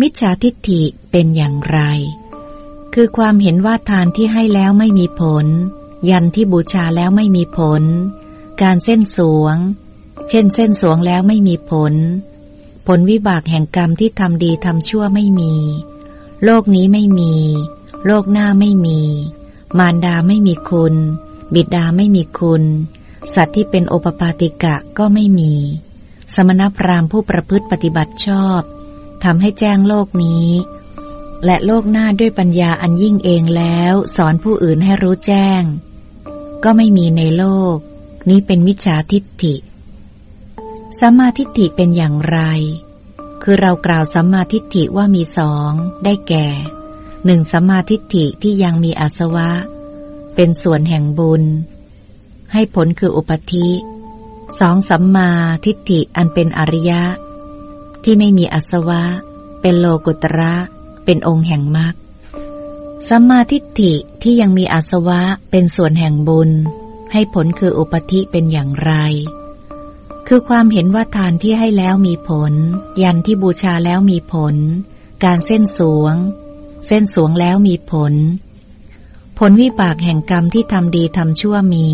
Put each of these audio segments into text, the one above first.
มิจฉาทิฏฐิเป็นอย่างไร คือความเห็นว่าทานที่ให้แล้วไม่มีผล ยันที่บูชาแล้วไม่มีผล การเส้นสวง เช่นเส้นสวงแล้วไม่มีผล ผลวิบากแห่งกรรมที่ทำดีทำชั่วไม่มี โลกนี้ไม่มี โลกหน้าไม่มี มารดาไม่มีคุณ บิดาไม่มีคุณ สัตว์ที่เป็นโอปปาติกะก็ไม่มี สมณพราหมณ์ผู้ประพฤติปฏิบัติชอบ ทำให้แจ้งโลกนี้ และโลกหน้าด้วยปัญญาอันยิ่งเองแล้ว สอนผู้อื่นให้รู้แจ้ง ก็ไม่มีในโลก นี้เป็นมิจฉาทิฏฐิสัมมาทิฏฐิเป็นอย่างไร คือเรากล่าวสัมมาทิฏฐิว่ามีสองได้แก่หนึ่งสัมมาทิฏฐิที่ยังมีอาสวะ เป็นส่วนแห่งบุญ ให้ผลคืออุปธิสองสัมมาทิฏฐิอันเป็นอริยะ ที่ไม่มีอาสวะ เป็นโลกุตระ เป็นองค์แห่งมรรคสัมมาทิฏฐิที่ยังมีอาสวะเป็นส่วนแห่งบุญ ให้ผลคืออุปธิเป็นอย่างไร คือความเห็นว่าทานที่ให้แล้วมีผล ยันที่บูชาแล้วมีผล การเส้นสวง เส้นสวงแล้วมีผล ผลวิบากแห่งกรรมที่ทำดีทำชั่วมี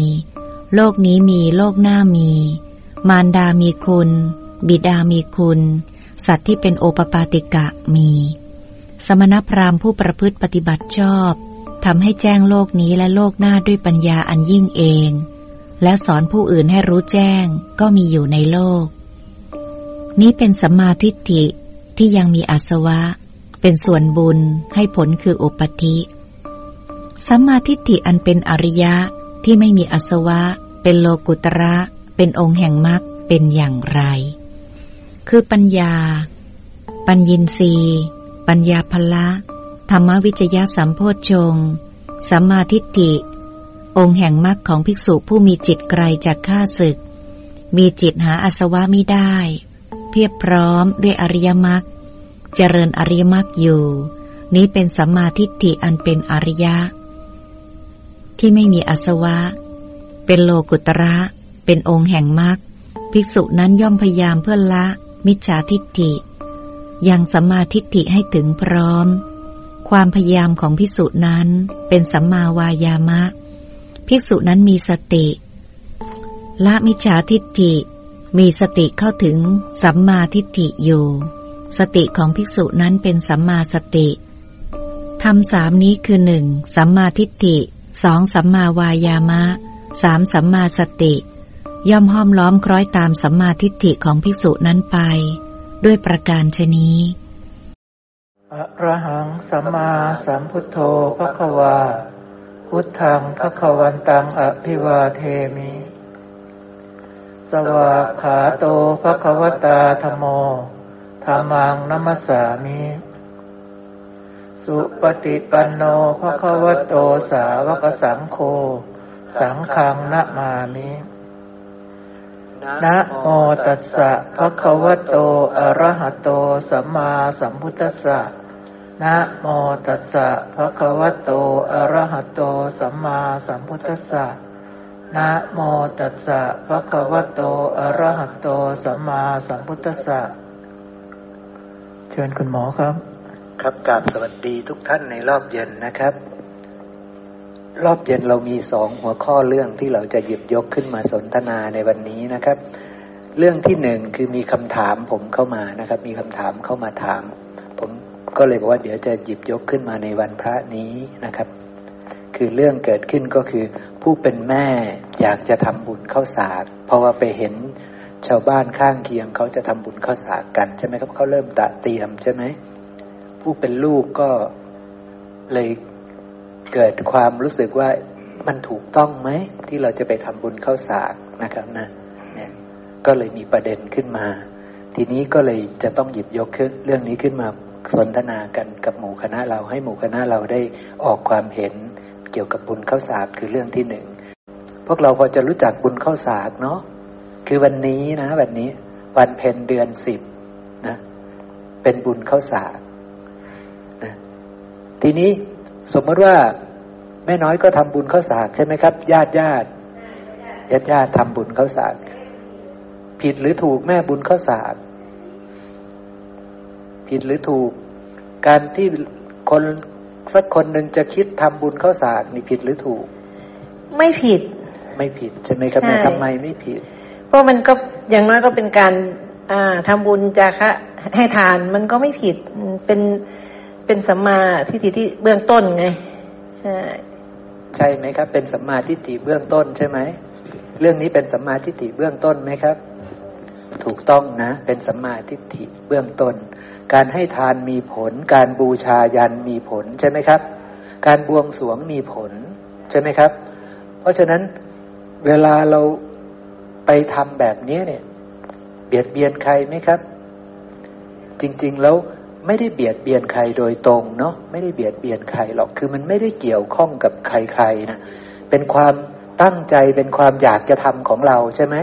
โลกนี้มีโลกหน้ามี มารดามีคุณ บิดามีคุณ สัตว์ที่เป็นโอปปาติกะมี สมณพราหมณ์ผู้ประพฤติปฏิบัติชอบทำให้แจ้งโลกนี้และโลกหน้าด้วยปัญญาอันยิ่งเอง และสอนผู้อื่นให้รู้แจ้งก็มีอยู่ในโลก นี้เป็นสัมมาทิฏฐิที่ยังมีอาสวะ เป็นส่วนบุญให้ผลคืออุปธิสัมมาทิฏฐิอันเป็นอริยะที่ไม่มีอาสวะ เป็นโลกุตระ เป็นองค์แห่งมรรคเป็นอย่างไร คือปัญญา ปัญญินรีปัญญาพละ ธรรมวิจยะสัมโพชงสัมมาทิฏฐิ องค์แห่งมรรคของภิกษุผู้มีจิตไกลจากข้าศึก มีจิตหาอาสวะไม่ได้ เพียบพร้อมด้วยอริยมรรคเจริญอริยมรรคอยู่ นี้เป็นสัมมาทิฏฐิอันเป็นอริยะ ที่ไม่มีอาสวะ เป็นโลกุตระ เป็นองค์แห่งมรรคภิกษุนั้นย่อมพยายามเพื่อละ มิจฉาทิฏฐิ ยังสัมมาทิฏฐิให้ถึงพร้อม ความพยายามของพิสุนั้นเป็นสัมมาวายามะ ภิกษุนั้นมีสติ ละมิจฉาทิฏฐิ มีสติเข้าถึงสัมมาทิฏฐิอยู่ สติของภิกษุนั้นเป็นสัมมาสติทำสามนี้คือหนึ่งสัมมาทิฏฐิสองสัมมาวายามะสามสัมมาสติ ย่อมห้อมล้อมคล้อยตามสัมมาทิฏฐิของภิกษุนั้นไป ด้วยประการชนีอะระหังสัมมาสัมพุทโธพระควา พุทธังพระควันตังอภิวาเทมิ สวาขาโตพระควตาธโมธรรมังนัมสามิ สุปฏิปันโนพระควโตสาวกสังโฆ สังฆังนะมามิ นะโมตัสสะภะคะวะโต อะระหะโต สัมมาสัมพุทธัสสะนะโมตัสสะภะคะวะโต อะระหะโต สัมมาสัมพุทธัสสะนะโมตัสสะภะคะวะโต อะระหะโต สัมมาสัมพุทธัสสะ เชิญคุณหมอครับ ครับกราบสวัสดีทุกท่านในรอบเย็นนะครับ รอบเย็นเรามีสองหัวข้อเรื่องที่เราจะหยิบยกขึ้นมาสนทนาในวันนี้นะครับ เรื่องที่หนึ่งคือมีคำถามผมเข้ามานะครับ มีคำถามเข้ามาถาม ผมก็เลยบอกว่าเดี๋ยวจะหยิบยกขึ้นมาในวันพระนี้นะครับ คือเรื่องเกิดขึ้นก็คือ ผู้เป็นแม่อยากจะทำบุญเข้าสากเพราะว่าไปเห็นชาวบ้านข้างเคียงเขาจะทำบุญเข้าสากกันใช่ไหมครับเขาเริ่มตะเตรียมใช่ไหมผู้เป็นลูกก็เลย เกิดความรู้สึกว่ามันถูกต้องไหม ที่เราจะไปทำบุญเข้าสากนะครับนะเนี่ยก็เลยมีประเด็นขึ้นมา ทีนี้ก็เลยจะต้องหยิบยกเรื่องนี้ขึ้นมาสนทนากันกับหมู่คณะเราให้หมู่คณะเราได้ออกความเห็นเกี่ยวกับบุญเข้าสากคือเรื่องที่หนึ่งพวกเราพอจะรู้จักบุญเข้าสากเนาะคือวันนี้นะวันนี้ วันเพ็ญเดือนสิบนะ เป็นบุญเข้าสากนะทีนี้ สมมติว่าแม่น้อยก็ทำบุญข้าวสากใช่ไหมครับ ญาติญาติญาติญาติทำบุญข้าวสากผิดหรือถูกแม่บุญข้าวสากผิดหรือถูก การที่คนสักคนหนึ่งจะคิดทำบุญเข้าสารนี่ผิดหรือถูก ไม่ผิด ไม่ผิดใช่ไหมครับใช่ทำไมไม่ผิด เพราะมันก็อย่างน้อยก็เป็นการ อ่าทำบุญจาคะให้ทานมันก็ไม่ผิดอืมเป็น เป็นสัมมาทิฏฐิที่เบื้องต้นไง ใช่ ใช่ไหมครับ เป็นสัมมาทิฏฐิเบื้องต้นใช่ไหมเรื่องนี้เป็นสัมมาทิฏฐิเบื้องต้นไหมครับ ถูกต้องนะ เป็นสัมมาทิฏฐิเบื้องต้น การให้ทานมีผล การบูชายันมีผลใช่ไหมครับ การบวงสรวงมีผลใช่ไหมครับ เพราะฉะนั้นเวลาเราไปทำแบบนี้เนี่ย เบียดเบียนใครไหมครับ จริง ๆ แล้ว ไม่ได้เบียดเบียนใครโดยตรงเนาะไม่ได้เบียดเบียนใครหรอกคือมันไม่ได้เกี่ยวข้องกับใครๆนะเป็นความตั้งใจเป็นความอยากจะทำของเราใช่ไหม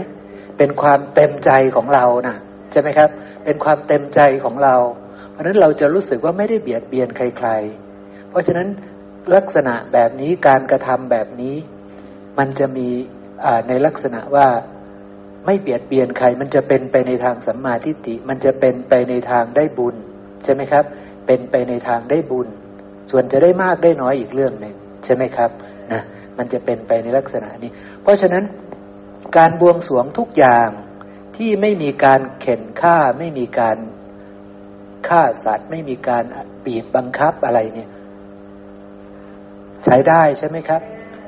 เป็นความเต็มใจของเรานะใช่ไหมครับ เป็นความเต็มใจของเรา เพราะฉะนั้นเราจะรู้สึกว่าไม่ได้เบียดเบียนใคร ๆ เพราะฉะนั้นลักษณะแบบนี้การกระทำแบบนี้ มันจะมีในลักษณะว่าไม่เบียดเบียนใคร มันจะเป็นไปในทางสัมมาทิฏฐิมันจะเป็นไปในทางได้บุญ ใช่ไหมครับ เป็นไปในทางได้บุญ ส่วนจะได้มากได้น้อยอีกเรื่องหนึ่งใช่ไหมครับนะมันจะเป็นไปในลักษณะนี้ เพราะฉะนั้นการบวงสรวงทุกอย่างที่ไม่มีการเข็นฆ่าไม่มีการฆ่าสัตว์ ไม่มีการบีบบังคับอะไรเนี่ย ใช้ได้ใช่ไหมครับ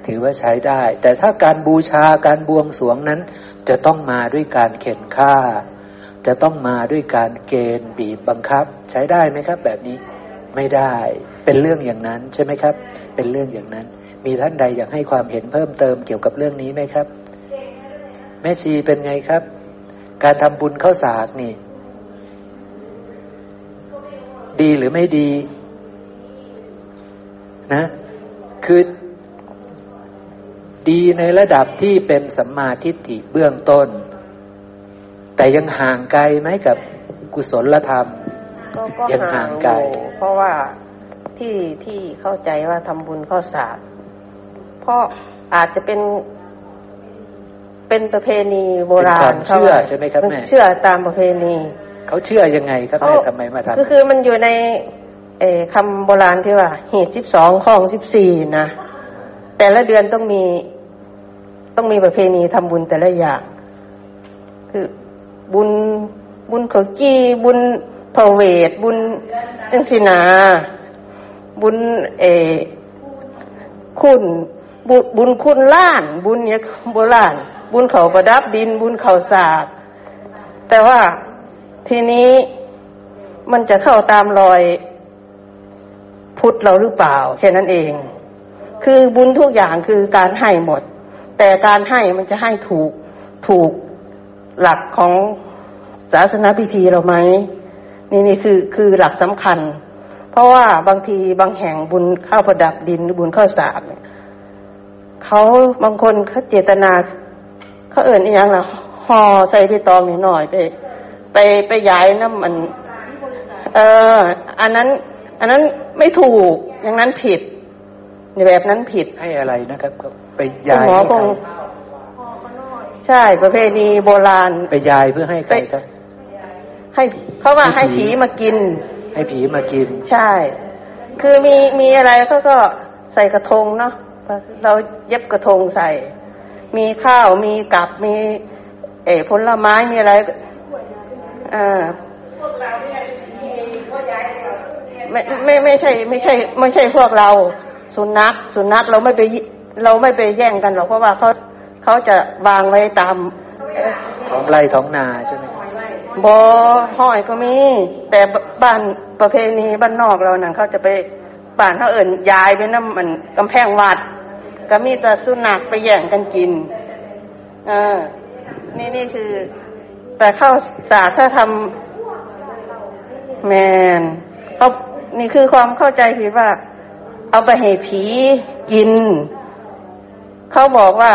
ถือว่าใช้ได้ แต่ถ้าการบูชาการบวงสรวงนั้น จะต้องมาด้วยการเข็นฆ่า จะต้องมาด้วยการเกณฑ์บีบบังคับ ใช้ได้ไหมครับ แบบนี้ไม่ได้ เป็นเรื่องอย่างนั้นใช่ไหมครับ เป็นเรื่องอย่างนั้น มีท่านใดอยากให้ความเห็นเพิ่มเติมเกี่ยวกับเรื่องนี้ไหมครับ แม่ชีเป็นไงครับ การทำบุญเข้าสากนี่ ดีหรือไม่ดี นะ คือดีในระดับที่เป็นสัมมาทิฏฐิเบื้องต้น แต่ยังห่างไกลไหมกับกุศลธรรม ก็ก็ยังห่างไกลอยู่เพราะว่าที่ที่เข้าใจว่าทำบุญข้าวสากเพราะอาจจะเป็น เป็นประเพณีโบราณเป็นความเชื่อใช่ไหมครับแม่เชื่อตามประเพณีเขาเชื่อยังไงครับแม่ทำไมมาทำก็คือมันอยู่ในเออคำโบราณที่ว่าเหตุสิบสองข้องสิบสี่นะแต่ละเดือนต้องมี ต้องมีประเพณีทำบุญแต่ละอย่าง คือ บุญ บุญเขากี้บุญพระเวท บุญจังสินา บุญเอคุณบุญบุญคุณล้าน บุญเนี่ยโบราณบุญเขาประดับดิน บุญเขาสากแต่ว่าทีนี้มันจะเข้าตามรอยพุทธเราหรือเปล่า แค่นั้นเอง คือบุญทุกอย่างคือการให้หมด แต่การให้มันจะให้ถูกถูก หลักของศาสนาพิธีเราไหมนี่นี่คือคือหลักสำคัญ เพราะว่าบางทีบางแห่งบุญข้าวประดับดินหรือบุญข้าวสากเนี่ยเขาบางคนเขาเจตนา เขาเอิ่นอีกอย่างละห่อใส่ที่ตองนิดหน่อยไปไปไปย้ายน้ำมัน เออ อันนั้น อันนั้นไม่ถูกอย่างนั้นผิดในแบบนั้นผิดให้อะไรนะครับก็ไปย้ายหมอให้คง ใครใช่ประเพณีโบราณ ไปย้ายเพื่อให้ใครครับให้เขาว่าให้ให้ผีผีมากิน ให้ผีมากิน ใช่ คือมีมีอะไรเขาก็ใส่กระทงเนาะเราเย็บกระทงใส่ มีข้าวมีกับมีเออผลไม้มีอะไรอ่าไม่ไม่ไม่ใช่ ไม่ใช่ ไม่ใช่พวกเรา สุนัขสุนัขเราไม่ไปยิเราไม่ไปแย่งกันหรอกเพราะว่าเขา เขาจะวางไว้ตามเอ่อท้องไร่ท้องนาใช่ไหมบอห้อยก็มี แต่บ้านประเพณีบ้านนอกเรานั่นเขาจะไปบ้านเขาเอิ่นยายไปน้ำมันกำแพงวัด ก็มีแต่สุนัขไปแย่งกันกิน เออ นี่นี่คือ แต่เข้าสากถ้าทำแมนเขานี่คือความเข้าใจผิดว่า เอาไปให้ผีกิน เขาบอกว่า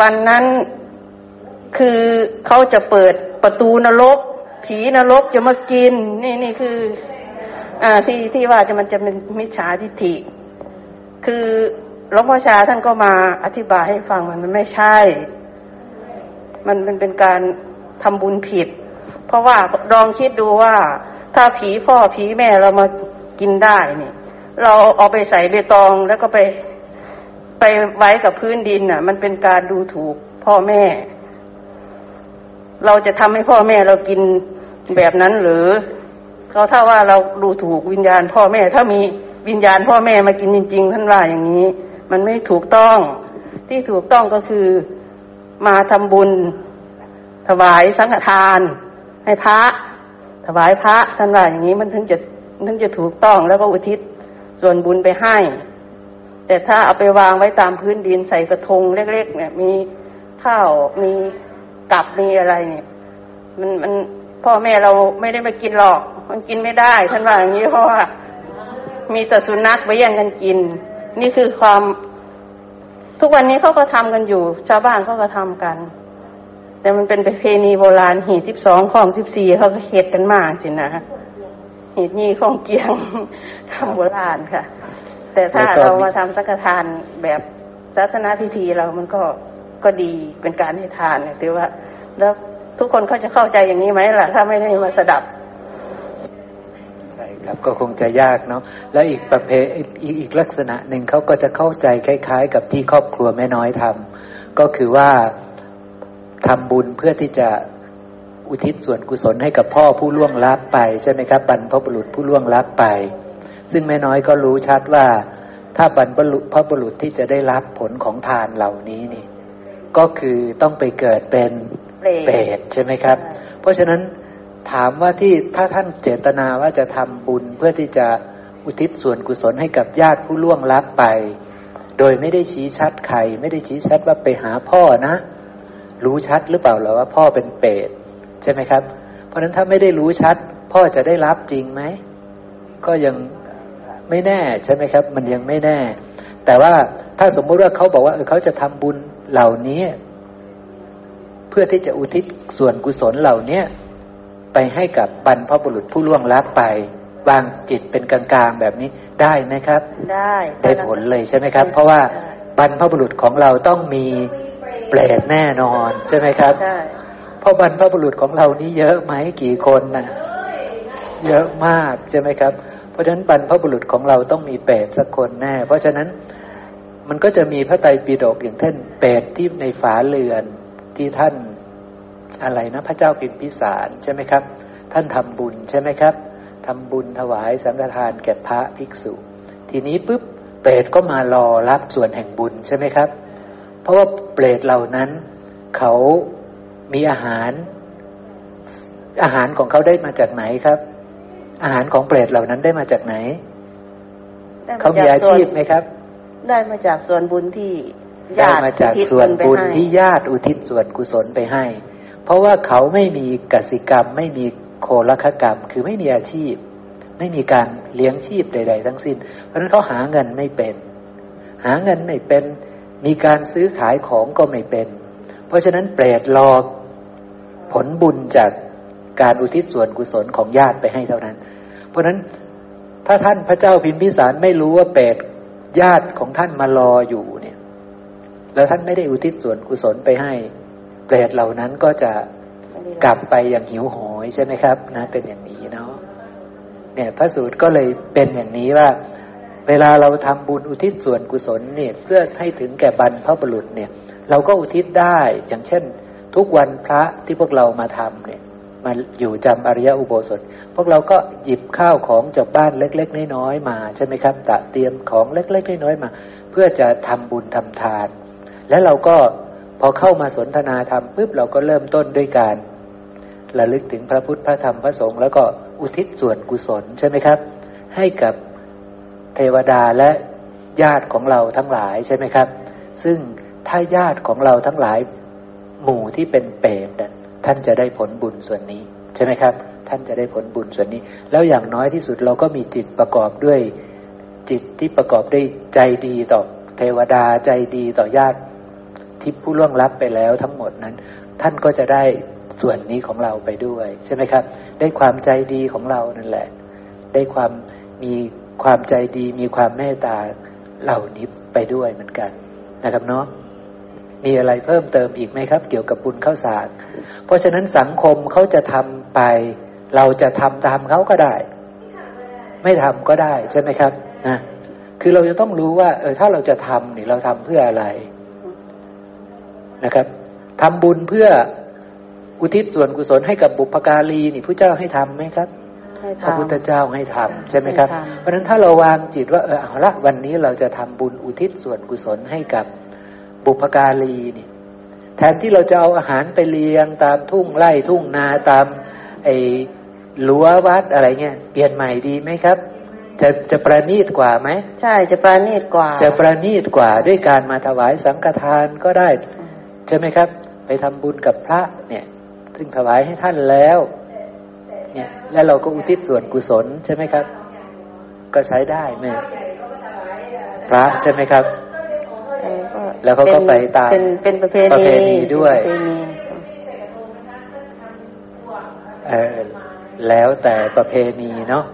วันนั้นคือเขาจะเปิดประตูนรก ผีนรกจะมากิน นี่นี่คือ อ่าที่ที่ว่าจะมันจะเป็นมิจฉาทิฏฐิ คือหลวงพ่อชาท่านก็มาอธิบายให้ฟังมันมันไม่ใช่ มันมันเป็นการทำบุญผิด เพราะว่าลองคิดดูว่า ถ้าผีพ่อผีแม่เรามากินได้เนี่ยเราเอาไปใส่เบตองแล้วก็ไป ไปไว้กับพื้นดินน่ะ มันเป็นการดูถูกพ่อแม่ เราจะทำให้พ่อแม่เรากินแบบนั้นหรือเขาถ้าว่าเราดูถูกวิญญาณพ่อแม่ ถ้ามีวิญญาณพ่อแม่มากินจริง ๆ ท่านว่าอย่างนี้ มันไม่ถูกต้องที่ถูกต้องก็คือมาทำบุญ ถวายสังฆทาน ให้พระ ถวายพระท่านว่าอย่างนี้มันถึงจะถึงจะถูกต้องแล้วก็อุทิศส่วนบุญไปให้ แต่ถ้าเอาไปวางไว้ตามพื้นดินใส่กระทงเล็กๆเนี่ย มีข้าวมีกับมีอะไรเนี่ย มันมันพ่อแม่เราไม่ได้มากินหรอก มันกินไม่ได้ท่านว่าอย่างนี้เพราะว่า มีแต่สุนัขไปแย่งกันกิน นี่คือความทุกวันนี้เขาก็ทำกันอยู่ ชาวบ้านเขาก็ทำกัน แต่มันเป็นประเพณีโบราณหีสิบสองของสิบสี่เขาก็เฮ็ดกันมากสินะหีดนี้ของเกียงทำโบราณค่ะ แต่ถ้าเรามาทำสักทานแบบศาสนาพิธีเรามันก็ก็ดีเป็นการให้ทานเนี่ยถือว่า แล้วทุกคนเขาจะเข้าใจอย่างนี้ไหมล่ะ ถ้าไม่ได้มาสดับใช่ครับก็คงจะยากเนาะแล้วอีกประเภทอีกอีกลักษณะหนึ่งเขาก็จะเข้าใจคล้าย ๆ กับที่ครอบครัวแม่น้อยทำก็คือว่าทำบุญเพื่อที่จะอุทิศส่วนกุศลให้กับพ่อผู้ล่วงลับไปใช่ไหมครับบรรพบุรุษผู้ล่วงลับไป ซึ่งแม่น้อยก็รู้ชัดว่า ถ้าบรรพบุรุษที่จะได้รับผลของทานเหล่านี้นี่ ก็คือต้องไปเกิดเป็นเปรตใช่ไหมครับ เพราะฉะนั้นถามว่าที่ถ้าท่านเจตนาว่าจะทำบุญเพื่อที่จะอุทิศส่วนกุศลให้กับญาติผู้ล่วงลับไป โดยไม่ได้ชี้ชัดใคร ไม่ได้ชี้ชัดว่าไปหาพ่อนะ รู้ชัดหรือเปล่าหรอว่าพ่อเป็นเปรตใช่ไหมครับ เพราะฉะนั้นถ้าไม่ได้รู้ชัด พ่อจะได้รับจริงไหมก็ยัง ไม่แน่ใช่ไหมครับ มันยังไม่แน่ แต่ว่าถ้าสมมุติว่าเขาบอกว่าเออเขาจะทำบุญเหล่านี้ เพื่อที่จะอุทิศส่วนกุศลเหล่าเนี้ยไปให้กับบรรพบุรุษผู้ล่วงลับไปวางจิตเป็นกลางๆแบบนี้ได้ไหมครับ ได้ได้ผลเลยใช่ไหมครับ เพราะว่าบรรพบุรุษของเราต้องมีเปรตแน่นอนใช่ไหมครับใช่เพราะบรรพบุรุษของเรานี้เยอะไหมกี่คนนะเยอะมากใช่ไหมครับ เพราะฉะนั้นบรรพบุรุษของเราต้องมีเปรตสักคนแน่ เพราะฉะนั้นมันก็จะมีพระไตรปิฎกอย่างเช่นเปรตที่ในฝาเรือนที่ท่านอะไรนะ พระเจ้าพิมพิสารใช่ไหมครับ ท่านทำบุญใช่ไหมครับทำบุญถวายสังฆทานแก่พระภิกษุ ทีนี้ปุ๊บเปรตก็มารอรับส่วนแห่งบุญใช่ไหมครับ เพราะว่าเปรตเหล่านั้นเขามีอาหารอาหารของเขาได้มาจากไหนครับ อาหารของเปรตเหล่านั้นได้มาจากไหน เขามีอาชีพไหมครับ ได้มาจากส่วนบุญที่ได้มาจากส่วนบุญที่ญาติอุทิศส่วนกุศลไปให้ เพราะว่าเขาไม่มีกสิกรรม ไม่มีโคลคกรรม คือไม่มีอาชีพ ไม่มีการเลี้ยงชีพใด ๆ ทั้งสิ้น เพราะฉะนั้นเขาหาเงินไม่เป็น หาเงินไม่เป็น มีการซื้อขายของก็ไม่เป็น เพราะฉะนั้นเปรตรอผลบุญจากการอุทิศส่วนกุศลของญาติไปให้เท่านั้นเพ ราะฉะนั้นถ้าท่านพระเจ้าพิมพิสารไม่รู้ว่าเปรตญาติของท่านมารออยู่เนี่ย แล้วท่านไม่ได้อุทิศส่วนกุศลไปให้เปรตเหล่านั้นก็จะกลับไปอย่างหิวโหยใช่ไหมครับนะเป็นอย่างนี้เนาะเนี่ยพระสูตรก็เลยเป็นอย่างนี้ว่า เวลาเราทำบุญอุทิศส่วนกุศลเนี่ยเพื่อให้ถึงแก่บรรพบุรุษเนี่ย เราก็อุทิศได้อย่างเช่น ทุกวันพระที่พวกเรามาทำเนี่ย มาอยู่จำอริยอุโบสถ พวกเราก็หยิบข้าวของจากบ้านเล็ก ๆ น้อยๆมาใช่ไหมครับตะเตรียมของเล็ก ๆ น้อยๆมา เพื่อจะทำบุญทำทาน และเราก็พอเข้ามาสนทนาธรรมปุ๊บเราก็เริ่มต้นด้วยการระลึกถึงพระพุทธพระธรรมพระสงฆ์แล้วก็อุทิศส่วนกุศลใช่ไหมครับ ให้กับเทวดาและญาติของเราทั้งหลายใช่ไหมครับ ซึ่งถ้าญาติของเราทั้งหลายหมู่ที่เป็นเปรต ท่านจะได้ผลบุญส่วนนี้ ใช่ไหมครับ ท่านจะได้ผลบุญส่วนนี้ แล้วอย่างน้อยที่สุดเราก็มีจิตประกอบด้วย จิตที่ประกอบด้วยใจดีต่อเทวดาใจดีต่อญาติที่ผู้ล่วงลับไปแล้วทั้งหมดนั้น ท่านก็จะได้ส่วนนี้ของเราไปด้วย ใช่ไหมครับ ได้ความใจดีของเรานั่นแหละ ได้ความมีความใจดีมีความเมตตาเหล่านี้ไปด้วยเหมือนกันนะครับเนาะ มีอะไรเพิ่มเติมอีกไหมครับ เกี่ยวกับบุญข้าวสาร เพราะฉะนั้นสังคมเขาจะทำไป เราจะทำตามเขาก็ได้ ไม่ทำก็ได้ใช่ไหมครับนะคือเราจะต้องรู้ว่า เออถ้าเราจะทำเนี่ยเราทำเพื่ออะไรนะครับทำบุญเพื่ออุทิศส่วนกุศลให้กับบุพการีนี่พระเจ้าให้ทำไหมครับพระพุทธเจ้าให้ทำใช่ไหมครับ เพราะฉะนั้นถ้าเราวางจิตว่าเออเอาละวันนี้เราจะทำบุญอุทิศส่วนกุศลให้กับ บุพการีนี่แทนที่เราจะเอาอาหารไปเลี้ยงตามทุ่งไร่ทุ่งนาตาม ไอ้ลัววัดอะไรเงี้ยเปลี่ยนใหม่ดีไหมครับ จะจะประณีตกว่าไหมใช่จะประณีตกว่า จะประณีตกว่าด้วยการมาถวายสังฆทานก็ได้ ใช่ไหมครับ ไปทำบุญกับพระเนี่ย ซึ่งถวายให้ท่านแล้ว เนี่ย แล้วเราก็อุทิศส่วนกุศลใช่ไหมครับ ก็ใช้ได้ไหมพระใช่ไหมครับ แล้วเขาก็ไปตามเป็นเป็นประเพณีด้วยเออแล้วแต่ประเพณีเนาะ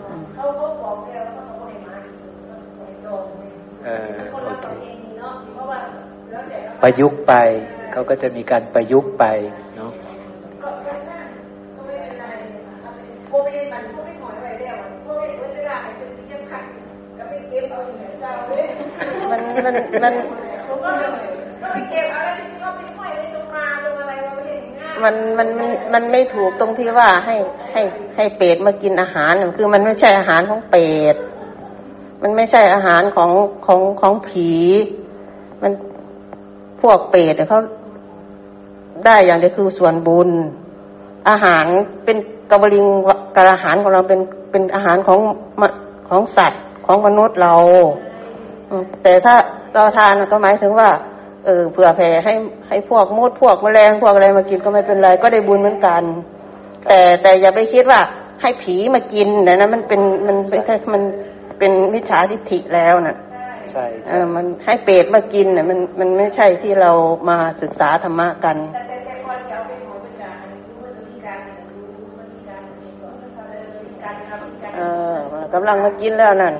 เออโอเคประยุกต์ไป เขาก็จะมีการประยุกต์ไปเนาะมันมันมัน มันมันมันไม่ถูกตรงที่ว่าให้ให้ให้เป็ดมากินอาหาร คือมันไม่ใช่อาหารของเป็ดมันไม่ใช่อาหารของของของผี มันพวกเป็ดเขาได้อย่างเดียวคือส่วนบุญ อาหารเป็นกบลิงกระอาหารของเราเป็นเป็นอาหารของของสัตว์ของมนุษย์เรา แต่ถ้าเราทานก็หมายถึงว่า เออเผื่อแผ่ให้ให้พวกมดพวกแมลงพวกอะไรมากินก็ไม่เป็นไร ก็ได้บุญเหมือนกัน แต่แต่อย่าไปคิดว่าให้ผีมากินนะนะมันเป็นมันเป็นแค่มันเป็นมิจฉาทิฏฐิแล้วนะ่ะใช่เออมันให้เปรตมากินเนี่ยมันมันไม่ใช่ที่เรามาศึกษาธรรมะกันเออกำลังมากินแล้วนั่น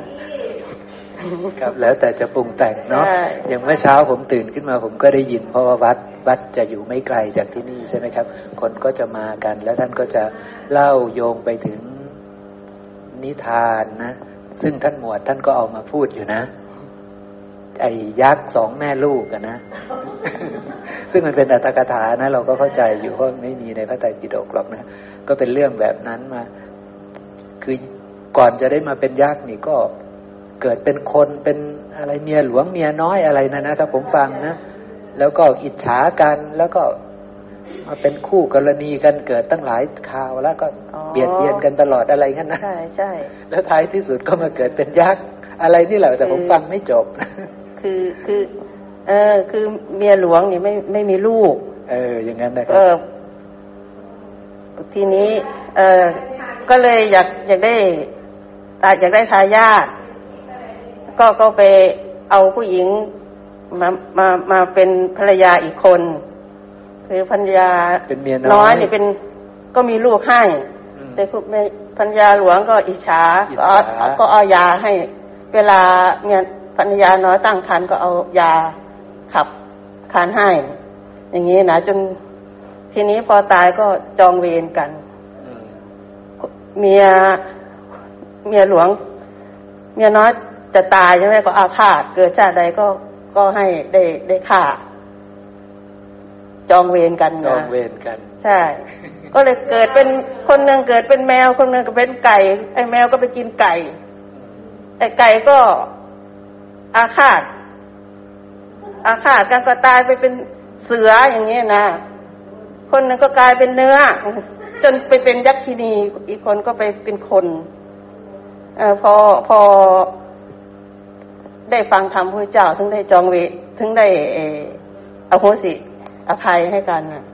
ครับแล้วแต่จะปรุงแต่งเนาะอย่างเมื่อเช้าผมตื่นขึ้นมาผมก็ได้ยิน เพราะว่าวัดวัดจะอยู่ไม่ไกลจากที่นี่ใช่ไหมครับ คนก็จะมากัน แล้วท่านก็จะเล่าโยงไปถึงนิทานนะ ซึ่งท่านหมวดท่านก็เอามาพูดอยู่นะ ไอ้ยักษ์สองแม่ลูกกันนะ ซึ่งมันเป็นอัตถกถานะ เราก็เข้าใจอยู่เพราะไม่มีในพระไตรปิฎกหรอกนะ ก็เป็นเรื่องแบบนั้นมา คือก่อนจะได้มาเป็นยักษ์นี่ก็ เกิดเป็นคนเป็นอะไรเมียหลวงเมียน้อยอะไรนะนะครับผมฟังนะแล้วก็อิจฉากันแล้วก็มาเป็นคู่กรณีกันเกิดตั้งหลายข่าวแล้วก็เบียดเบียนกันตลอดอะไรงั้นนะใช่ใช่แล้วท้ายที่สุดก็มาเกิดเป็นยักษ์อะไรนี่แหละแต่ผมฟังไม่จบ คือคือ เออ คือเมียหลวงนี่ไม่ไม่มีลูก เออ อย่างนั้นนะครับทีนี้ เออก็เลยอยากอยากได้อยากได้ทายาท ก็ก็ไปเอาผู้หญิงมามามาเป็นภรรยาอีกคน คือภรรยาเป็นเมียน้อยนี่เป็นก็มีลูกให้แต่คุณแม่ภรรยาหลวงก็อิจฉาก็ก็เอายาให้ เวลาเมียภรรยาน้อยตั้งครรภ์ก็เอายาขับคานให้ อย่างนี้นะจนทีนี้พอตายก็จองเวรกันเมียเมียหลวง เมียน้อย จะตายใช่ไหมก็อาฆาตเกิดชาติใดก็ก็ให้ได้ได้ฆ่า จองเวรกันจองเวรกัน ใช่ ก็เลยเกิดเป็นคนหนึ่งเกิดเป็นแมวคนหนึ่งก็เป็นไก่ ไอ้แมวก็ไปกินไก่ไอ้ไก่ก็อาฆาตอาฆาตกันก็ตายไปเป็นเสืออย่างเงี้ยนะคนหนึ่งก็กลายเป็นเนื้อ จนไปเป็นยักษ์คีนีอีกคนก็ไปเป็นคนอพอพอ ได้ฟังธรรมพระเจ้าถึงได้จองเวถึงได้เออโหสิ อภัยให้กันนะ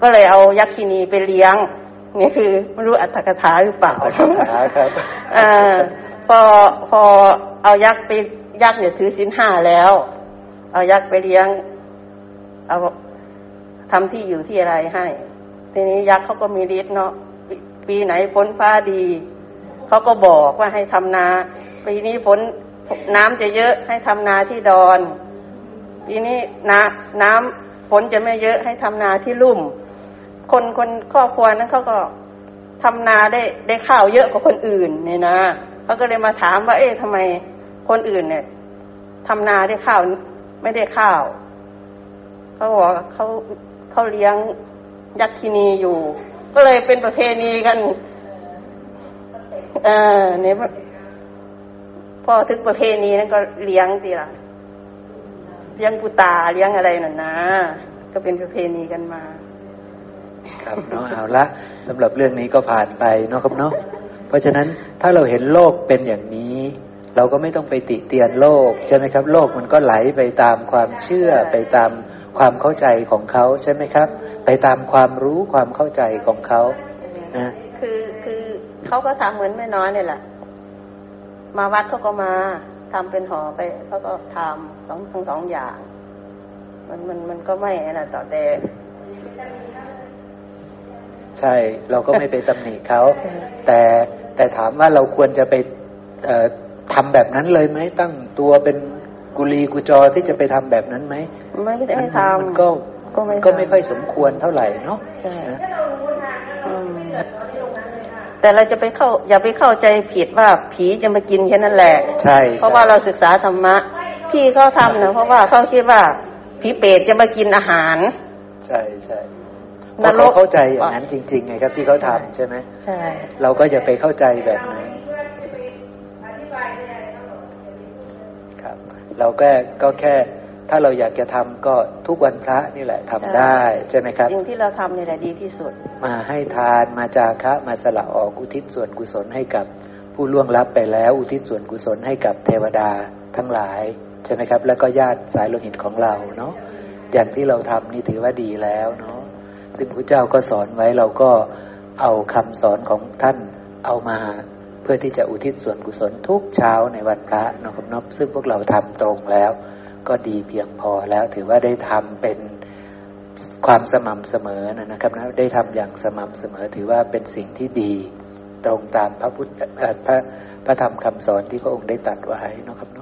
ก็เลยเอายักษ์คีนีไปเลี้ยงนี่คือไม่รู้อัตถกถาหรือเปล่าครับอ่าพอพอเอายักษ์ไปยักษ์เนี่ยถือสินห้าแล้ว เอายักษ์ไปเลี้ยง เอาทำที่อยู่ที่อะไรให้ ทีนี้ยักษ์เขาก็มีฤทธิ์เนาะปีไหนฝนฟ้าดีเขาก็บอกว่าให้ทำนา ปีนี้ฝน น้ำจะเยอะให้ทำนาที่ดอนปีนี้น้ำน้ำฝนจะไม่เยอะให้ทำนาที่ลุ่ม คนคนครอบครัวนั้นเขาก็ทำนาได้ได้ข้าวเยอะกว่าคนอื่นเนี่ยนะเขาก็เลยมาถามว่า เอ๊ะทำไมคนอื่นเนี่ยทำนาได้ข้าวไม่ได้ข้าวเขาบอกเขาเขาเลี้ยงยักษ์คินีอยู่ ก็เลยเป็นประเพณีกัน เออเนี่ย พ่อทึกประเพณีนั้นก็เลี้ยงสิล่ะ เลี้ยงกุตาเลี้ยงอะไรน่ะนะ ก็เป็นประเพณีกันมา ครับเนาะเอาละสำหรับเรื่องนี้ก็ผ่านไปเนาะครับเนาะเพราะฉะนั้นถ้าเราเห็นโลกเป็นอย่างนี้ เราก็ไม่ต้องไปติเตียนโลกใช่ไหมครับ โลกมันก็ไหลไปตามความเชื่อไปตามความเข้าใจของเขาใช่ไหมครับ ไปตามความรู้ความเข้าใจของเขานะคือคือเขาก็ทำเหมือนแม่น้อยเนี่ยแหละ มาวัดเขาก็มาทำเป็นหอไปเขาก็ทำสองทั้งสองอย่าง มันมันมันก็ไม่นะต่อแต่ใช่เราก็ไม่ไปตำหนิเขาแต่แต่ถามว่าเราควรจะไปเอ่อทำแบบนั้นเลยไหมตั้งตัวเป็นกุลีกุจอที่จะไปทำแบบนั้นไหมไม่ได้ไม่ทมันก็ำก็ไม่ก็ไม่ค่อยทำสมควรเท่าไหร่เนาะใช่นะอืม แต่เราจะไปเข้าอย่าไปเข้าใจผิดว่าผีจะมากินแค่นั้นแหละใช่เพราะว่าเราศึกษาธรรมะ พี่เขาทำนะเพราะว่าเขาคิดว่าผีเปรตจะมากินอาหาร ใช่ใช่นรกเขาเข้าใจอย่างนั้นจริงๆไงครับที่เขาทำใช่ไหมใช่เราก็อย่าไปเข้าใจแบบนั้นครับ เราก็ก็แค่ ถ้าเราอยากจะทำก็ทุกวันพระนี่แหละทำได้ใช่ไหมครับสิ่งที่เราทำนี่แหละดีที่สุด มาให้ทานมาจาคะมาสละออกอุทิศส่วนกุศลให้กับผู้ล่วงลับไปแล้ว อุทิศส่วนกุศลให้กับเทวดาทั้งหลายใช่ไหมครับ แล้วก็ญาติสายโลหิตของเราเนาะอย่างที่เราทำนี่ถือว่าดีแล้วเนาะซึ่งพระเจ้าก็สอนไว้เราก็เอาคำสอนของท่านเอามาเพื่อที่จะอุทิศส่วนกุศลทุกเช้าในวันพระเนาะครับเนาะซึ่งพวกเราทำตรงแล้ว ก็ดีเพียงพอแล้วถือว่าได้ทำเป็นความสม่ำเสมอนะครับนะได้ทำอย่างสม่ำเสมอ ถือว่าเป็นสิ่งที่ดี ตรงตามพระพุทธพระพระธรรมคำสอนที่พระองค์ได้ตัดไว้นะครับเนาะ